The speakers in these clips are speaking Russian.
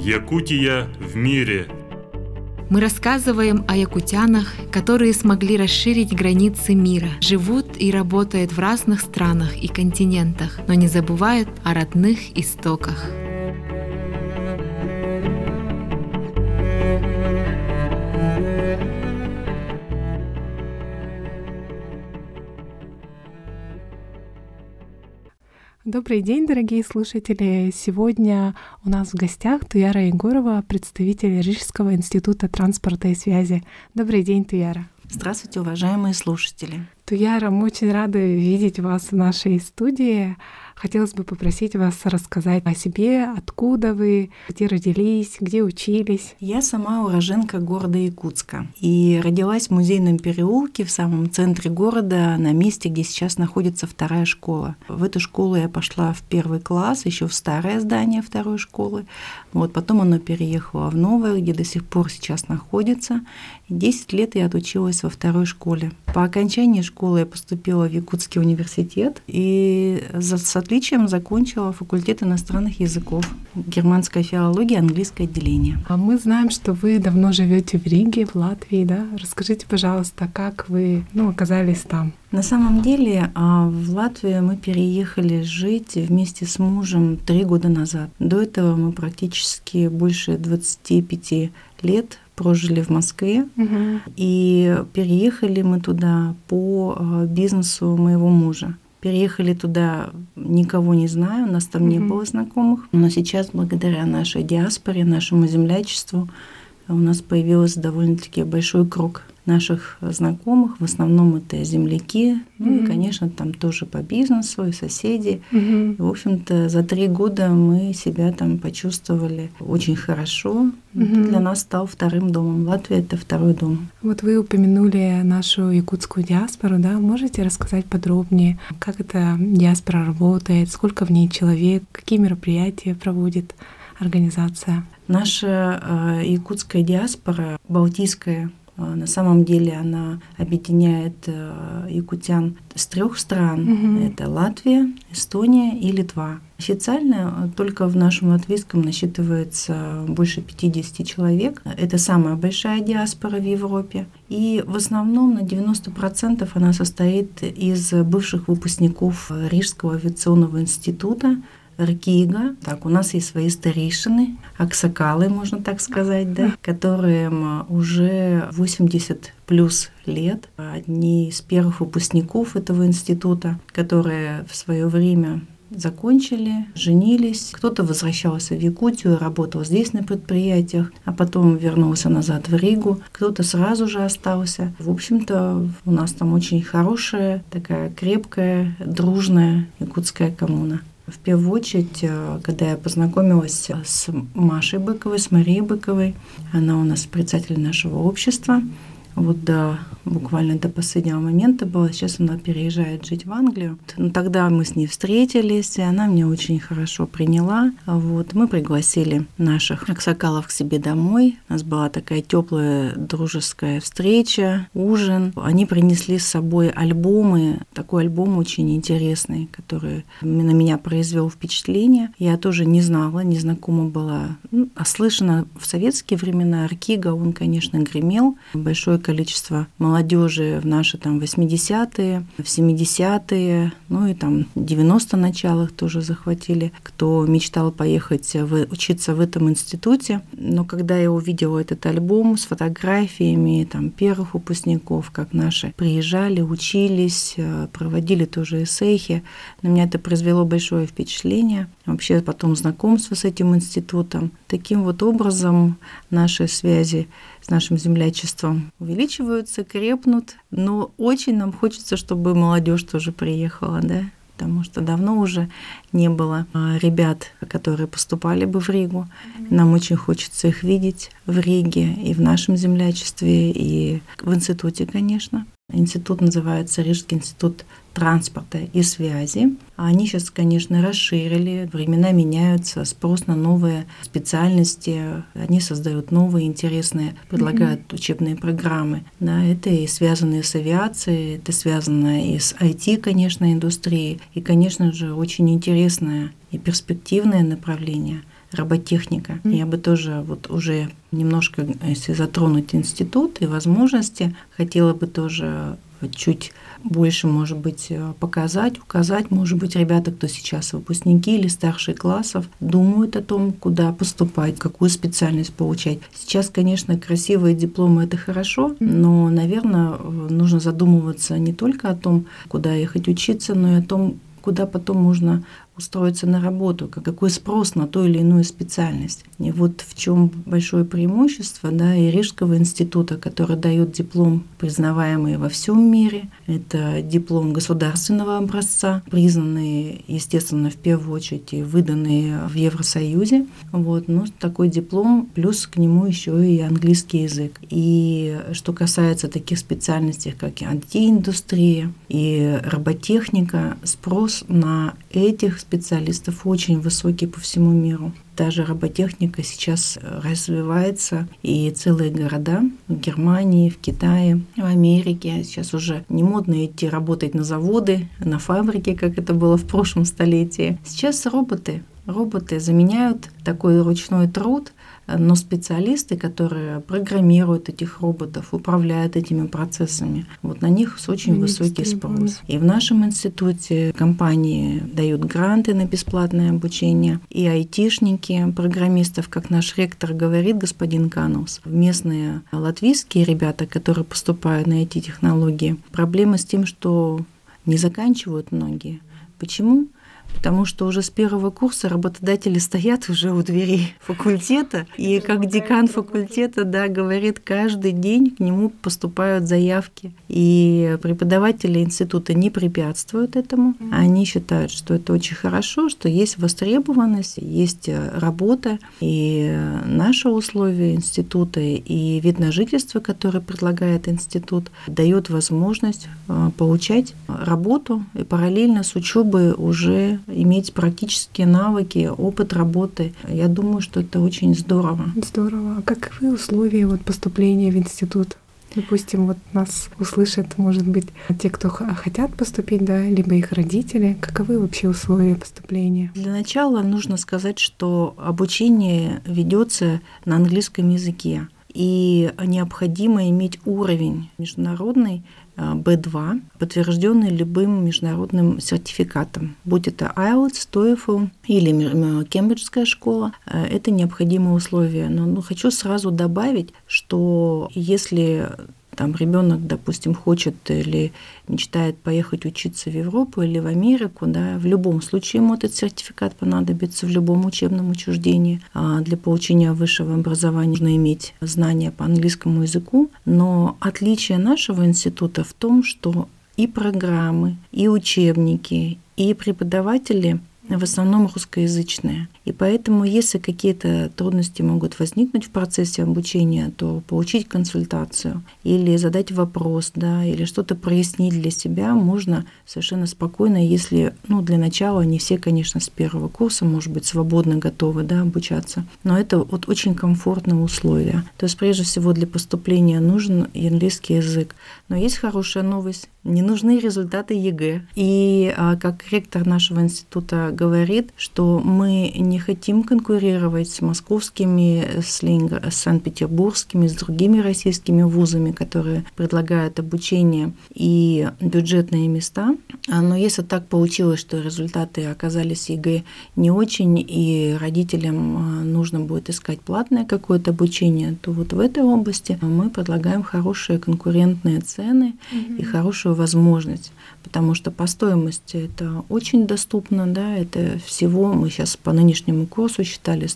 Якутия в мире. Мы рассказываем о якутянах, которые смогли расширить границы мира, живут и работают в разных странах и континентах, но не забывают о родных истоках. Добрый день, дорогие слушатели! Сегодня у нас в гостях Туяра Егорова, представитель Рижского института транспорта и связи. Добрый день, Туяра! Здравствуйте, уважаемые слушатели! Туяра, мы очень рады видеть вас в нашей студии. Хотелось бы попросить вас рассказать о себе, откуда вы, где родились, где учились. Я сама уроженка города Якутска и родилась в музейном переулке в самом центре города, на месте, где сейчас находится вторая школа. В эту школу я пошла в первый класс, еще в старое здание второй школы. Вот потом оно переехало в новое, где до сих пор сейчас находится. Десять лет я отучилась во второй школе. По окончании школы я поступила в Якутский университет и с отличием закончила факультет иностранных языков, германская филология, английское отделение. А мы знаем, что вы давно живете в Риге, в Латвии, да? Расскажите, пожалуйста, как вы ну, оказались там? На самом деле а, в Латвию мы переехали жить вместе с мужем три года назад. До этого мы практически больше 25 лет прожили в Москве, угу. и переехали мы туда по а, бизнесу моего мужа. Переехали туда, никого не знаю, у нас там угу. не было знакомых. Но сейчас, благодаря нашей диаспоре, нашему землячеству, у нас появился довольно-таки большой круг наших знакомых, в основном это земляки, mm-hmm. ну и, конечно, там тоже по бизнесу и соседи. Mm-hmm. В общем-то, за три года мы себя там почувствовали очень хорошо. Mm-hmm. Для нас стал вторым домом. Латвия — это второй дом. Вот вы упомянули нашу якутскую диаспору, да? Можете рассказать подробнее, как эта диаспора работает, сколько в ней человек, какие мероприятия проводит организация? Наша э, якутская диаспора, балтийская на самом деле она объединяет э, якутян с трех стран. Угу. Это Латвия, Эстония и Литва. Официально э, только в нашем латвийском насчитывается больше 50 человек. Это самая большая диаспора в Европе. И в основном на 90% она состоит из бывших выпускников Рижского авиационного института, Ркига. Так, у нас есть свои старейшины, аксакалы, можно так сказать, да, которым уже 80 плюс лет. Одни из первых выпускников этого института, которые в свое время закончили, женились. Кто-то возвращался в Якутию, работал здесь на предприятиях, а потом вернулся назад в Ригу. Кто-то сразу же остался. В общем-то, у нас там очень хорошая, такая крепкая, дружная якутская коммуна. В первую очередь, э, когда я познакомилась с Машей Быковой, с Марией Быковой, она у нас председатель нашего общества, вот до буквально до последнего момента была. Сейчас она переезжает жить в Англию. Ну, тогда мы с ней встретились, и она меня очень хорошо приняла. Вот. Мы пригласили наших аксакалов к себе домой. У нас была такая теплая дружеская встреча, ужин. Они принесли с собой альбомы. Такой альбом очень интересный, который на меня произвел впечатление. Я тоже не знала, не знакома была. Ну, а слышана в советские времена Аркига, он, конечно, гремел. Большое количество молодежи в наши там 80-е, в 70-е, ну и там 90 началах тоже захватили, кто мечтал поехать в, учиться в этом институте. Но когда я увидела этот альбом с фотографиями там первых выпускников, как наши приезжали, учились, э, проводили тоже эссейхи, на меня это произвело большое впечатление. Вообще потом знакомство с этим институтом. Таким вот образом наши связи с нашим землячеством увеличиваются, крепнут. Но очень нам хочется, чтобы молодежь тоже приехала, да, потому что давно уже не было а, ребят, которые поступали бы в Ригу. Нам очень хочется их видеть в Риге и в нашем землячестве, и в институте, конечно. Институт называется Рижский институт транспорта и связи. Они сейчас, конечно, расширили, времена меняются, спрос на новые специальности, они создают новые интересные, предлагают mm-hmm. учебные программы. Да, это и связано с авиацией, это связано и с IT, конечно, индустрией, и, конечно же, очень интересное и перспективное направление – роботехника. Я бы тоже вот уже немножко, если затронуть институт и возможности, хотела бы тоже чуть больше, может быть, э, показать, указать. Может быть, ребята, кто сейчас выпускники или старшие классов, думают о том, куда поступать, какую специальность получать. Сейчас, конечно, красивые дипломы — это хорошо, но, наверное, нужно задумываться не только о том, куда ехать учиться, но и о том, куда потом можно устроиться на работу, какой спрос на ту или иную специальность. И вот в чем большое преимущество да, и Рижского института, который дает диплом, признаваемый во всем мире. Это диплом государственного образца, признанный, естественно, в первую очередь и выданный в Евросоюзе. Вот, но такой диплом, плюс к нему еще и английский язык. И что касается таких специальностей, как IT-индустрия и роботехника, спрос на этих специалистов очень высокий по всему миру. Даже роботехника сейчас развивается, и целые города в Германии, в Китае, в Америке сейчас уже не модно идти работать на заводы, на фабрике, как это было в прошлом столетии. Сейчас роботы роботы заменяют такой ручной труд, но специалисты, которые программируют этих роботов, управляют этими процессами, вот на них очень Они высокий спрос. И в нашем институте компании дают гранты на бесплатное обучение, и айтишники, программистов, как наш ректор говорит, господин Канус, местные латвийские ребята, которые поступают на эти технологии, проблема с тем, что не заканчивают многие. Почему? Потому что уже с первого курса работодатели стоят уже у дверей факультета, и как декан факультета, да, говорит, каждый день к нему поступают заявки, и преподаватели института не препятствуют этому, они считают, что это очень хорошо, что есть востребованность, есть э, работа, и наши условия института, и вид на жительство, который предлагает институт, дает возможность э, получать работу и параллельно с учебой уже иметь практические навыки, опыт работы. Я думаю, что это очень здорово. Здорово. А каковы условия вот поступления в институт? Допустим, вот нас услышат, может быть, те, кто хотят поступить, да, либо их родители. Каковы вообще условия поступления? Для начала нужно сказать, что обучение ведется на английском языке. И необходимо иметь уровень международный B2, подтвержденный любым международным сертификатом, будь это IELTS, TOEFL или Кембриджская школа, э, это необходимые условия. Но ну, хочу сразу добавить, что если там ребенок, допустим, хочет или мечтает поехать учиться в Европу или в Америку, да, в любом случае ему этот сертификат понадобится в любом учебном учреждении. А для получения высшего образования нужно иметь знания по английскому языку, но отличие нашего института в том, что и программы, и учебники, и преподаватели в основном русскоязычные. И поэтому, если какие-то трудности могут возникнуть в процессе обучения, то получить консультацию или задать вопрос, да, или что-то прояснить для себя можно совершенно спокойно, если, ну, для начала не все, конечно, с первого курса, может быть, свободно готовы, да, обучаться. Но это вот очень комфортные условия. То есть, прежде всего, для поступления нужен английский язык. Но есть хорошая новость. Не нужны результаты ЕГЭ. И а, как ректор нашего института говорит, что мы не хотим конкурировать с московскими, с, Ленинг... с Санкт-Петербургскими, с другими российскими вузами, которые предлагают обучение и бюджетные места. А, но если так получилось, что результаты оказались ЕГЭ не очень, и родителям а, нужно будет искать платное какое-то обучение, то вот в этой области мы предлагаем хорошие конкурентные цены mm-hmm. и хорошую возможность, потому что по стоимости это очень доступно, да, это всего мы сейчас по нынешнему нынешнему курсу считали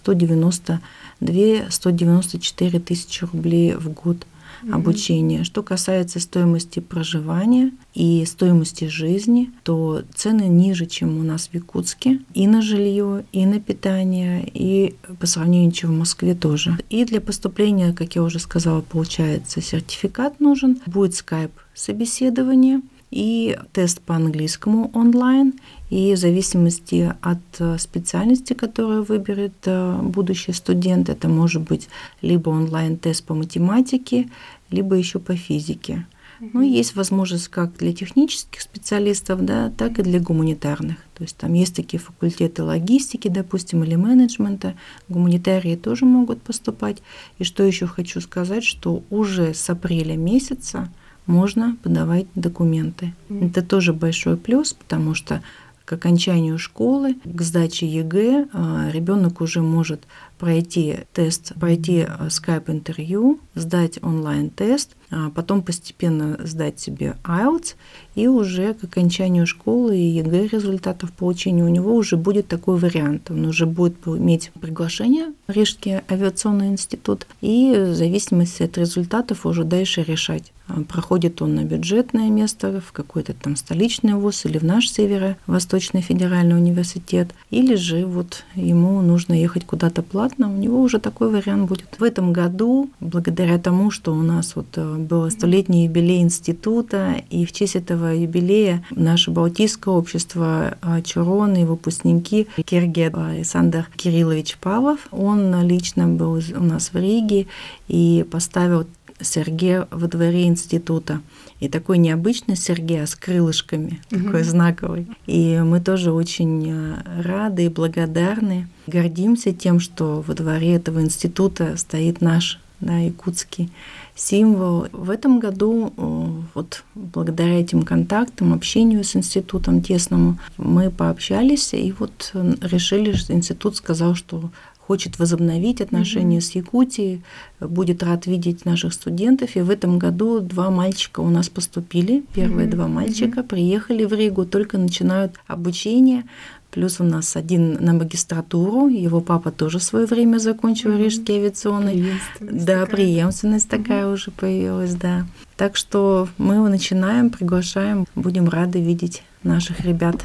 192-194 тысячи рублей в год обучения. Что касается стоимости проживания и стоимости жизни, то цены ниже, чем у нас в Якутске и на жилье, и на питание, и по сравнению чем в Москве тоже. И для поступления, как я уже сказала, получается сертификат нужен, будет скайп собеседование – и тест по английскому онлайн. И в зависимости от э, специальности, которую выберет э, будущий студент, это может быть либо онлайн-тест по математике, либо еще по физике. Ну, есть возможность как для технических специалистов, да, так и для гуманитарных. То есть там есть такие факультеты логистики, допустим, или менеджмента. Гуманитарии тоже могут поступать. И что еще хочу сказать, что уже с апреля месяца можно подавать документы. Это тоже большой плюс, потому что к окончанию школы, к сдаче ЕГЭ а, ребенок уже может пройти тест, пройти скайп-интервью, сдать онлайн-тест, а потом постепенно сдать себе IELTS, и уже к окончанию школы и ЕГЭ результатов получения у него уже будет такой вариант. Он уже будет иметь приглашение в Рижский авиационный институт, и в зависимости от результатов уже дальше решать, а проходит он на бюджетное место в какой-то там столичный вуз или в наш северо-восточный федеральный университет, или же вот ему нужно ехать куда-то платно, у него уже такой вариант будет. В этом году, благодаря тому, что у нас вот э, был столетний юбилей института, и в честь этого юбилея наше Балтийское общество э, Чурон и выпускники Киргет Александр Кириллович Павлов, он лично был у нас в Риге и поставил Сергея во дворе института. И такой необычный Сергей, а с крылышками, mm-hmm. такой знаковый. И мы тоже очень э, рады и благодарны, гордимся тем, что во дворе этого института стоит наш да, якутский символ. В этом году, э, вот благодаря этим контактам, общению с институтом тесному, мы пообщались и вот решили, что институт сказал, что хочет возобновить отношения mm-hmm. с Якутией, будет рад видеть наших студентов. И в этом году два мальчика у нас поступили. Первые mm-hmm. два мальчика mm-hmm. приехали в Ригу, только начинают обучение. Плюс у нас один на магистратуру, его папа тоже в свое время закончил mm-hmm. Рижский авиационный. Да, такая. преемственность mm-hmm. такая уже появилась, да. Так что мы начинаем, приглашаем, будем рады видеть наших ребят.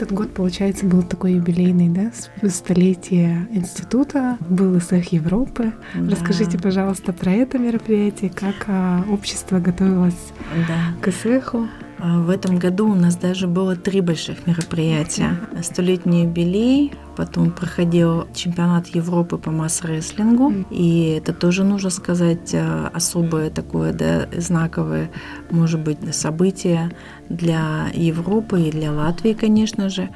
Этот год, получается, был такой юбилейный, да, столетие института, был ИСЭХ Европы. Да. Расскажите, пожалуйста, про это мероприятие, как а, общество готовилось да. к ИСЭХу. А, в этом году у нас даже было три больших мероприятия. Столетний юбилей, потом проходил чемпионат Европы по масс-рестлингу, и это тоже нужно сказать а, особое такое, да, знаковое, может быть, событие для Европы и для Латвии, конечно же,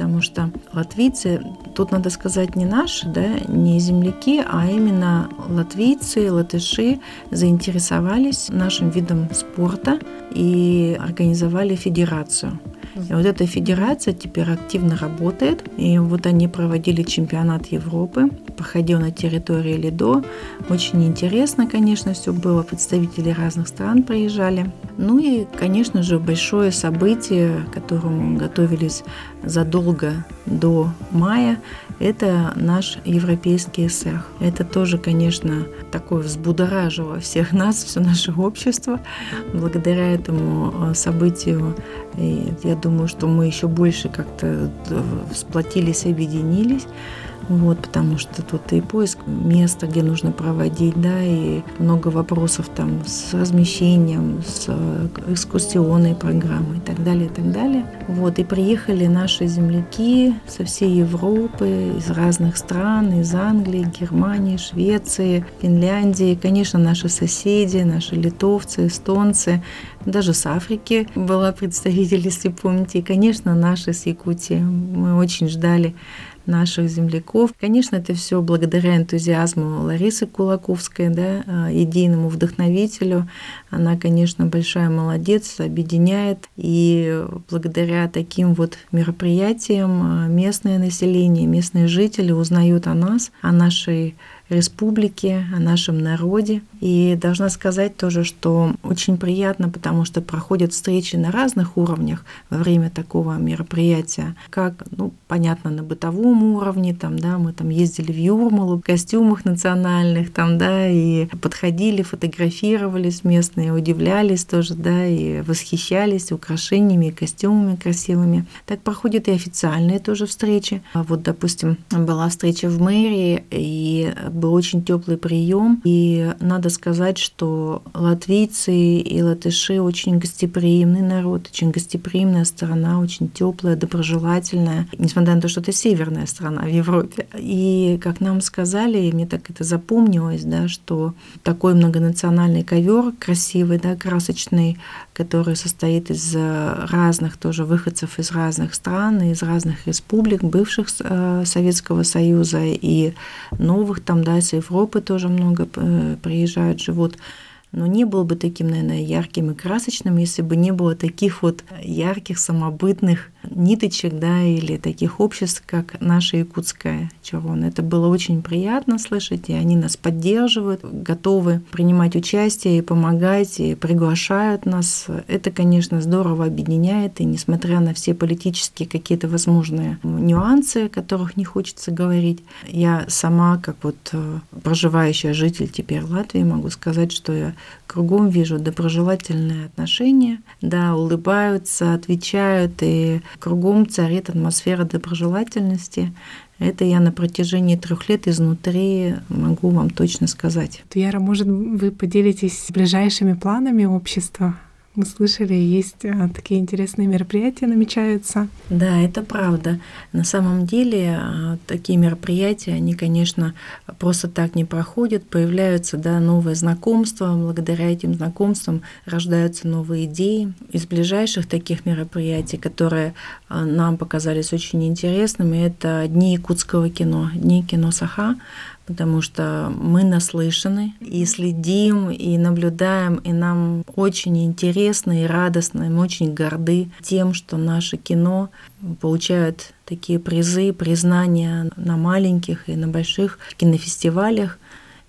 потому что латвийцы, тут надо сказать не наши, да, не земляки, а именно латвийцы, латыши заинтересовались нашим видом спорта и организовали федерацию. И вот эта федерация теперь активно работает. И вот они проводили чемпионат Европы, проходил на территории Лидо. Очень интересно, конечно, все было. Представители разных стран приезжали. Ну и, конечно же, большое событие, к которому готовились задолго до мая, это наш европейский эсэх. Это тоже, конечно, такое взбудоражило всех нас, все наше общество. Благодаря этому э, событию, я думаю, что мы еще больше как-то э, сплотились, объединились вот, потому что тут и поиск места, где нужно проводить, да, и много вопросов там с размещением, с э, экскурсионной программой и так далее, и так далее. Вот, и приехали наши земляки со всей Европы, из разных стран, из Англии, Германии, Швеции, Финляндии, конечно, наши соседи, наши литовцы, эстонцы, даже с Африки была представитель, если помните, и, конечно, наши с Якутии. Мы очень ждали наших земляков. Конечно, это все благодаря энтузиазму Ларисы Кулаковской, да, а, идейному вдохновителю. Она, конечно, большая молодец, объединяет. И благодаря таким вот мероприятиям а, местное население, местные жители узнают о нас, о нашей республике, о нашем народе. И должна сказать тоже, что очень приятно, потому что проходят встречи на разных уровнях во время такого мероприятия. Как, ну, понятно, на бытовом уровне, там, да, мы там ездили в Юрмалу в костюмах национальных, там, да, и подходили, фотографировались местные, удивлялись тоже, да, и восхищались украшениями костюмами красивыми. Так проходят и официальные тоже встречи. Вот, допустим, была встреча в мэрии, и был очень теплый прием. И надо сказать, что латвийцы и латыши очень гостеприимный народ, очень гостеприимная страна, очень теплая, доброжелательная, несмотря на то, что это северная страна в Европе. И как нам сказали, и мне так это запомнилось, да, что такой многонациональный ковер красивый, да, красочный, который состоит из разных тоже выходцев из разных стран, из разных республик, бывших э, Советского Союза и новых там, да, из Европы тоже много э, приезжают, живут. Но не был бы таким, наверное, ярким и красочным, если бы не было таких вот ярких, самобытных ниточек, да, или таких обществ, как наша якутская Чарон. Это было очень приятно слышать, и они нас поддерживают, готовы принимать участие и помогать, и приглашают нас. Это, конечно, здорово объединяет, и несмотря на все политические какие-то возможные нюансы, о которых не хочется говорить, я сама, как вот э, проживающая житель теперь Латвии, могу сказать, что я кругом вижу доброжелательные отношения, да, улыбаются, отвечают, и кругом царит атмосфера доброжелательности. Это я на протяжении трех лет изнутри могу вам точно сказать. Яра, может, вы поделитесь ближайшими планами общества? Мы слышали, есть а, такие интересные мероприятия намечаются. Да, это правда. На самом деле а, такие мероприятия, они, конечно, просто так не проходят. Появляются да, новые знакомства. Благодаря этим знакомствам рождаются новые идеи. Из ближайших таких мероприятий, которые а, нам показались очень интересными, это Дни якутского кино, Дни кино Саха потому что мы наслышаны и следим, и наблюдаем, и нам очень интересно и радостно, и мы очень горды тем, что наше кино получает такие призы, признания на маленьких и на больших кинофестивалях –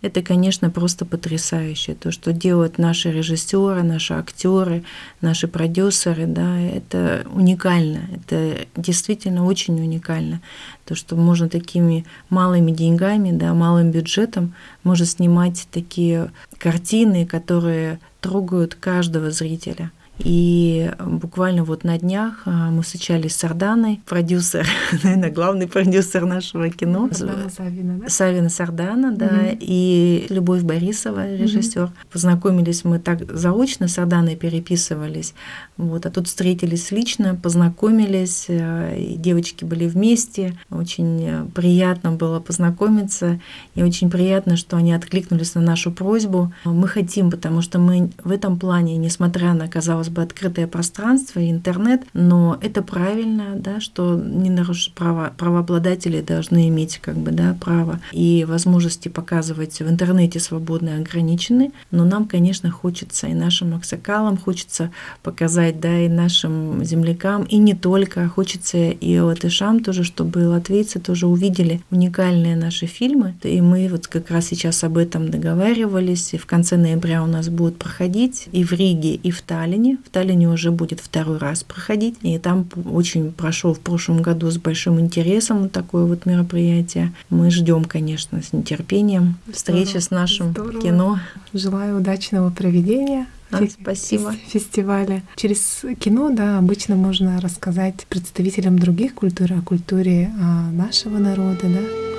это, конечно, просто потрясающе. То, что делают наши режиссеры, наши актеры, наши продюсеры, да, это уникально. Это действительно очень уникально. То, что можно такими малыми деньгами, да, малым бюджетом, можно снимать такие картины, которые трогают каждого зрителя. И буквально вот на днях а, мы встречались с Арданой, продюсер, наверное, главный продюсер нашего кино. Сардана Савина, да? Савина Сардана, да, mm-hmm. и Любовь Борисова, режиссер. Mm-hmm. Познакомились мы так заочно, с Арданой переписывались, вот, а тут встретились лично, познакомились, э, девочки были вместе, очень приятно было познакомиться, и очень приятно, что они откликнулись на нашу просьбу. Мы хотим, потому что мы в этом плане, несмотря на, казалось бы, открытое пространство и интернет, но это правильно, да, что не нарушить права, правообладатели должны иметь как бы, да, право и возможности показывать в интернете свободно ограничены, но нам, конечно, хочется и нашим аксакалам хочется показать, да, и нашим землякам, и не только, хочется и латышам тоже, чтобы латвийцы тоже увидели уникальные наши фильмы, и мы вот как раз сейчас об этом договаривались, и в конце ноября у нас будет проходить и в Риге, и в Таллине, в Таллине уже будет второй раз проходить. И там очень прошел в прошлом году с большим интересом вот такое вот мероприятие. Мы ждем, конечно, с нетерпением встречи Здорово. с нашим Здорово. кино. Желаю удачного проведения. А, спасибо. Фестиваля. Через кино, да, обычно можно рассказать представителям других культур о культуре а, нашего народа, да.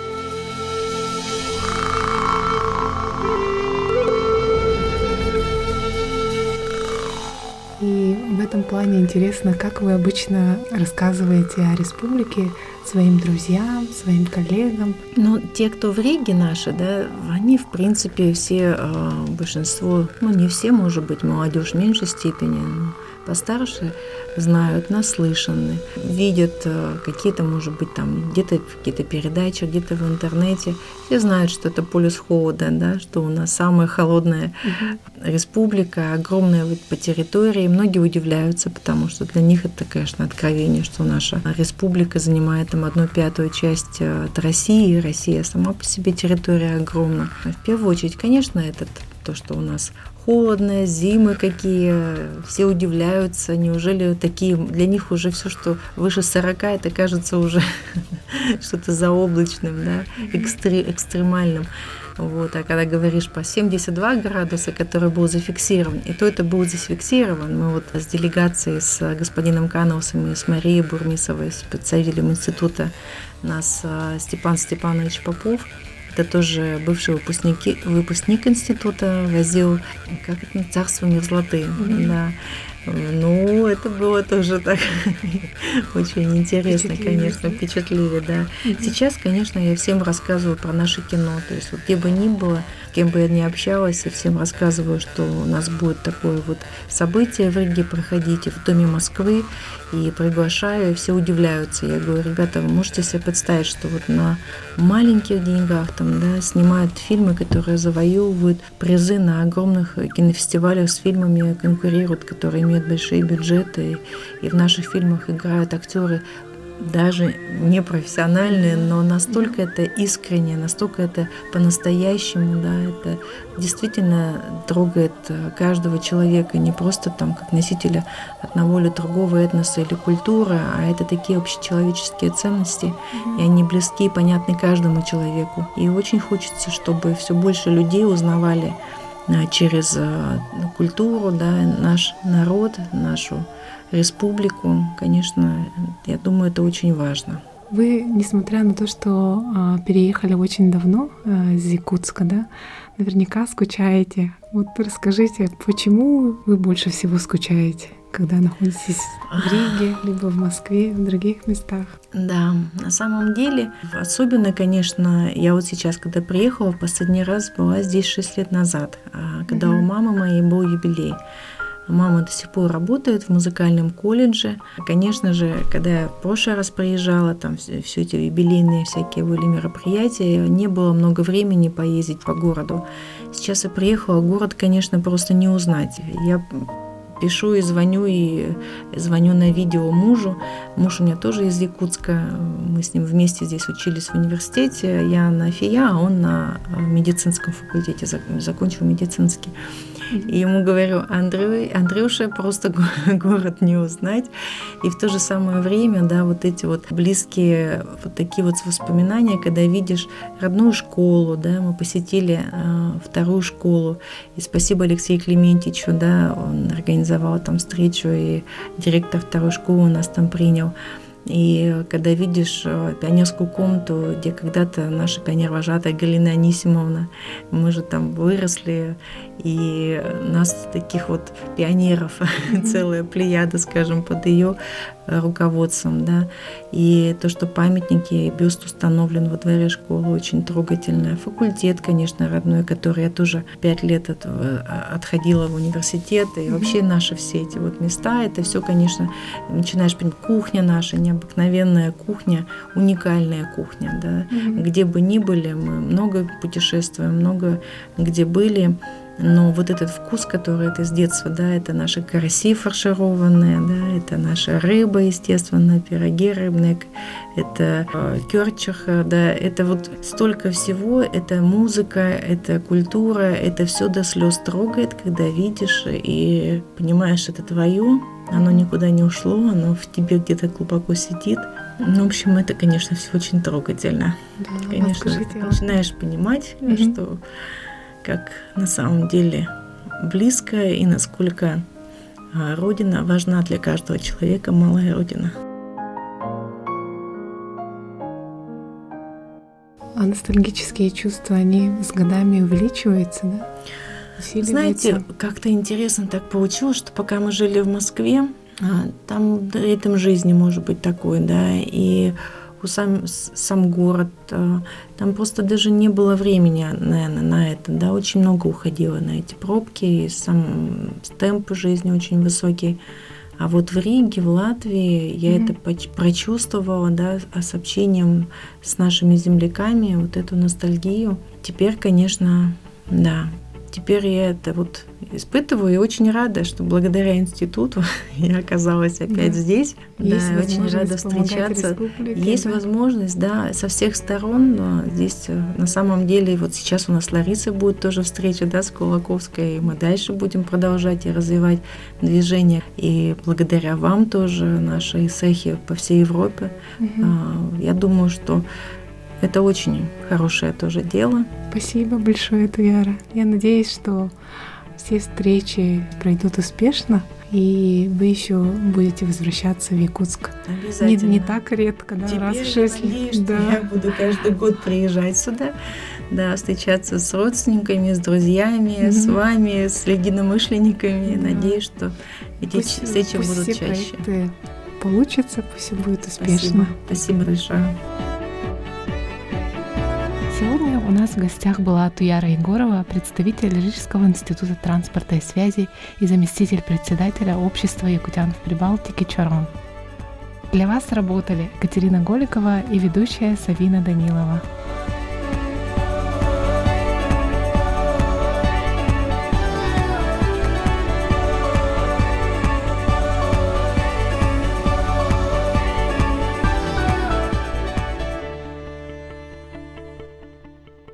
Плане интересно, как вы обычно рассказываете о республике своим друзьям, своим коллегам. Ну, те, кто в Риге наши, да, они, в принципе, все, а, большинство, ну, не все, может быть, молодежь в меньшей степени, постарше знают, наслышаны, видят э, какие-то, может быть, там где-то какие-то передачи, где-то в интернете. Все знают, что это полюс холода, да, что у нас самая холодная угу. республика, огромная вот по территории. Многие удивляются, потому что для них это, конечно, откровение, что наша республика занимает там одну пятую часть э, от России. Россия сама по себе территория огромна. В первую очередь, конечно, этот то, что у нас холодно, зимы какие, все удивляются, неужели такие, для них уже все, что выше 40, это кажется уже что-то заоблачным, да, экстре, экстремальным. Вот. А когда говоришь по 72 градуса, который был зафиксирован, и то это был зафиксирован. Мы вот с делегацией, с господином Кановсом и с Марией Бурмисовой, с представителем института, нас а, Степан Степанович Попов, Это тоже бывший выпускник, выпускник института, возил, как это, царство мерзлоты. Mm-hmm. Да. Ну, это было тоже так очень интересно, конечно, впечатливее, да. Сейчас, конечно, я всем рассказываю про наше кино. То есть вот где бы ни было, с кем бы я ни общалась, я всем рассказываю, что у нас будет такое вот событие в Риге проходить в Доме Москвы. И приглашаю, и все удивляются. Я говорю, ребята, вы можете себе представить, что вот на маленьких деньгах там, да, снимают фильмы, которые завоевывают призы на огромных кинофестивалях с фильмами, конкурируют, которые имеют большие бюджеты. И в наших фильмах играют актеры даже непрофессиональные, но настолько это искренне, настолько это по-настоящему, да, это действительно трогает э, каждого человека, не просто там как носителя одного или другого этноса или культуры, а это такие общечеловеческие ценности, mm-hmm. и они близки и понятны каждому человеку. И очень хочется, чтобы все больше людей узнавали через э, культуру, да, наш народ, нашу республику, конечно, я думаю, это очень важно. Вы, несмотря на то, что а, переехали очень давно а, из Якутска, да, наверняка скучаете. Вот расскажите, почему вы больше всего скучаете, когда находитесь в Риге, либо в Москве, в других местах? Да, на самом деле, особенно, конечно, я вот сейчас, когда приехала, в последний раз была здесь 6 лет назад, а, когда mm-hmm. у мамы моей был юбилей. Мама до сих пор работает в музыкальном колледже. Конечно же, когда я в прошлый раз приезжала, там все, все эти юбилейные всякие были мероприятия, не было много времени поездить по городу. Сейчас я приехала, город, конечно, просто не узнать. Я пишу и звоню, и звоню на видео мужу. Муж у меня тоже из Якутска. Мы с ним вместе здесь учились в университете. Я на ФИЯ, а он на медицинском факультете, закончил медицинский. И ему говорю, Андрю, Андрюша, просто город не узнать. И в то же самое время, да, вот эти вот близкие вот такие вот воспоминания, когда видишь родную школу, да, мы посетили э, вторую школу, и спасибо Алексею Клементичу, да, он организовал там встречу, и директор второй школы у нас там принял. И когда видишь э, пионерскую комнату, где когда-то наша пионер-вожатая Галина Анисимовна, мы же там выросли, и нас таких вот пионеров mm-hmm. целая плеяда, скажем, под ее руководством, да, и то, что памятники и бюст установлен во дворе школы, очень трогательное. Факультет, конечно, родной, который я тоже пять лет от, э, отходила в университет, и вообще наши все эти вот места, это все, конечно, начинаешь понимать, кухня наша, необыкновенная кухня, уникальная кухня, да, mm-hmm. где бы ни были, мы много путешествуем, много где были, но вот этот вкус, который это с детства, да, это наши караси фаршированные, да, это наша рыба, естественно, пироги рыбные, это э, керчаха, да, это вот столько всего, это музыка, это культура, это все до слез трогает, когда видишь и понимаешь, это твое, оно никуда не ушло, оно в тебе где-то глубоко сидит. Ну, в общем, это, конечно, все очень трогательно. Да, конечно, начинаешь понимать, mm что как на самом деле близко и насколько а, Родина важна для каждого человека, малая Родина. А ностальгические чувства, они с годами увеличиваются, да? Знаете, как-то интересно так получилось, что пока мы жили в Москве, а, там ритм жизни может быть такой, да, и сам, сам город. Э, там просто даже не было времени, наверное, на это. Да, очень много уходило на эти пробки, и сам темп жизни очень высокий. А вот в Риге, в Латвии я mm-hmm. это прочувствовала, да, с общением с нашими земляками, вот эту ностальгию. Теперь, конечно, да, теперь я это вот испытываю и очень рада, что благодаря институту я оказалась опять да. здесь. Есть да, очень рада встречаться. Есть да? возможность, да, со всех сторон. Но здесь э, на самом деле вот сейчас у нас с Ларисой будет тоже встреча, да, с Кулаковской, и мы дальше будем продолжать и развивать движение. И благодаря вам тоже, нашей цехи по всей Европе, угу. я думаю, что это очень хорошее тоже дело. Спасибо большое, Туяра. Я надеюсь, что все встречи пройдут успешно, и вы еще будете возвращаться в Якутск. Обязательно. Не, не так редко, да, Теперь раз в шесть лет. Да. Я буду каждый год приезжать сюда. да, встречаться с родственниками, с друзьями, mm-hmm. с вами, с единомышленниками. Mm-hmm. Надеюсь, что эти пусть, встречи пусть будут все чаще. Получится, пусть все будет успешно. Спасибо, Спасибо большое. Сегодня у нас в гостях была Туяра Егорова, представитель Рижского института транспорта и связи и заместитель председателя общества якутян в Прибалтике ЧОРОН. Для вас работали Катерина Голикова и ведущая Савина Данилова.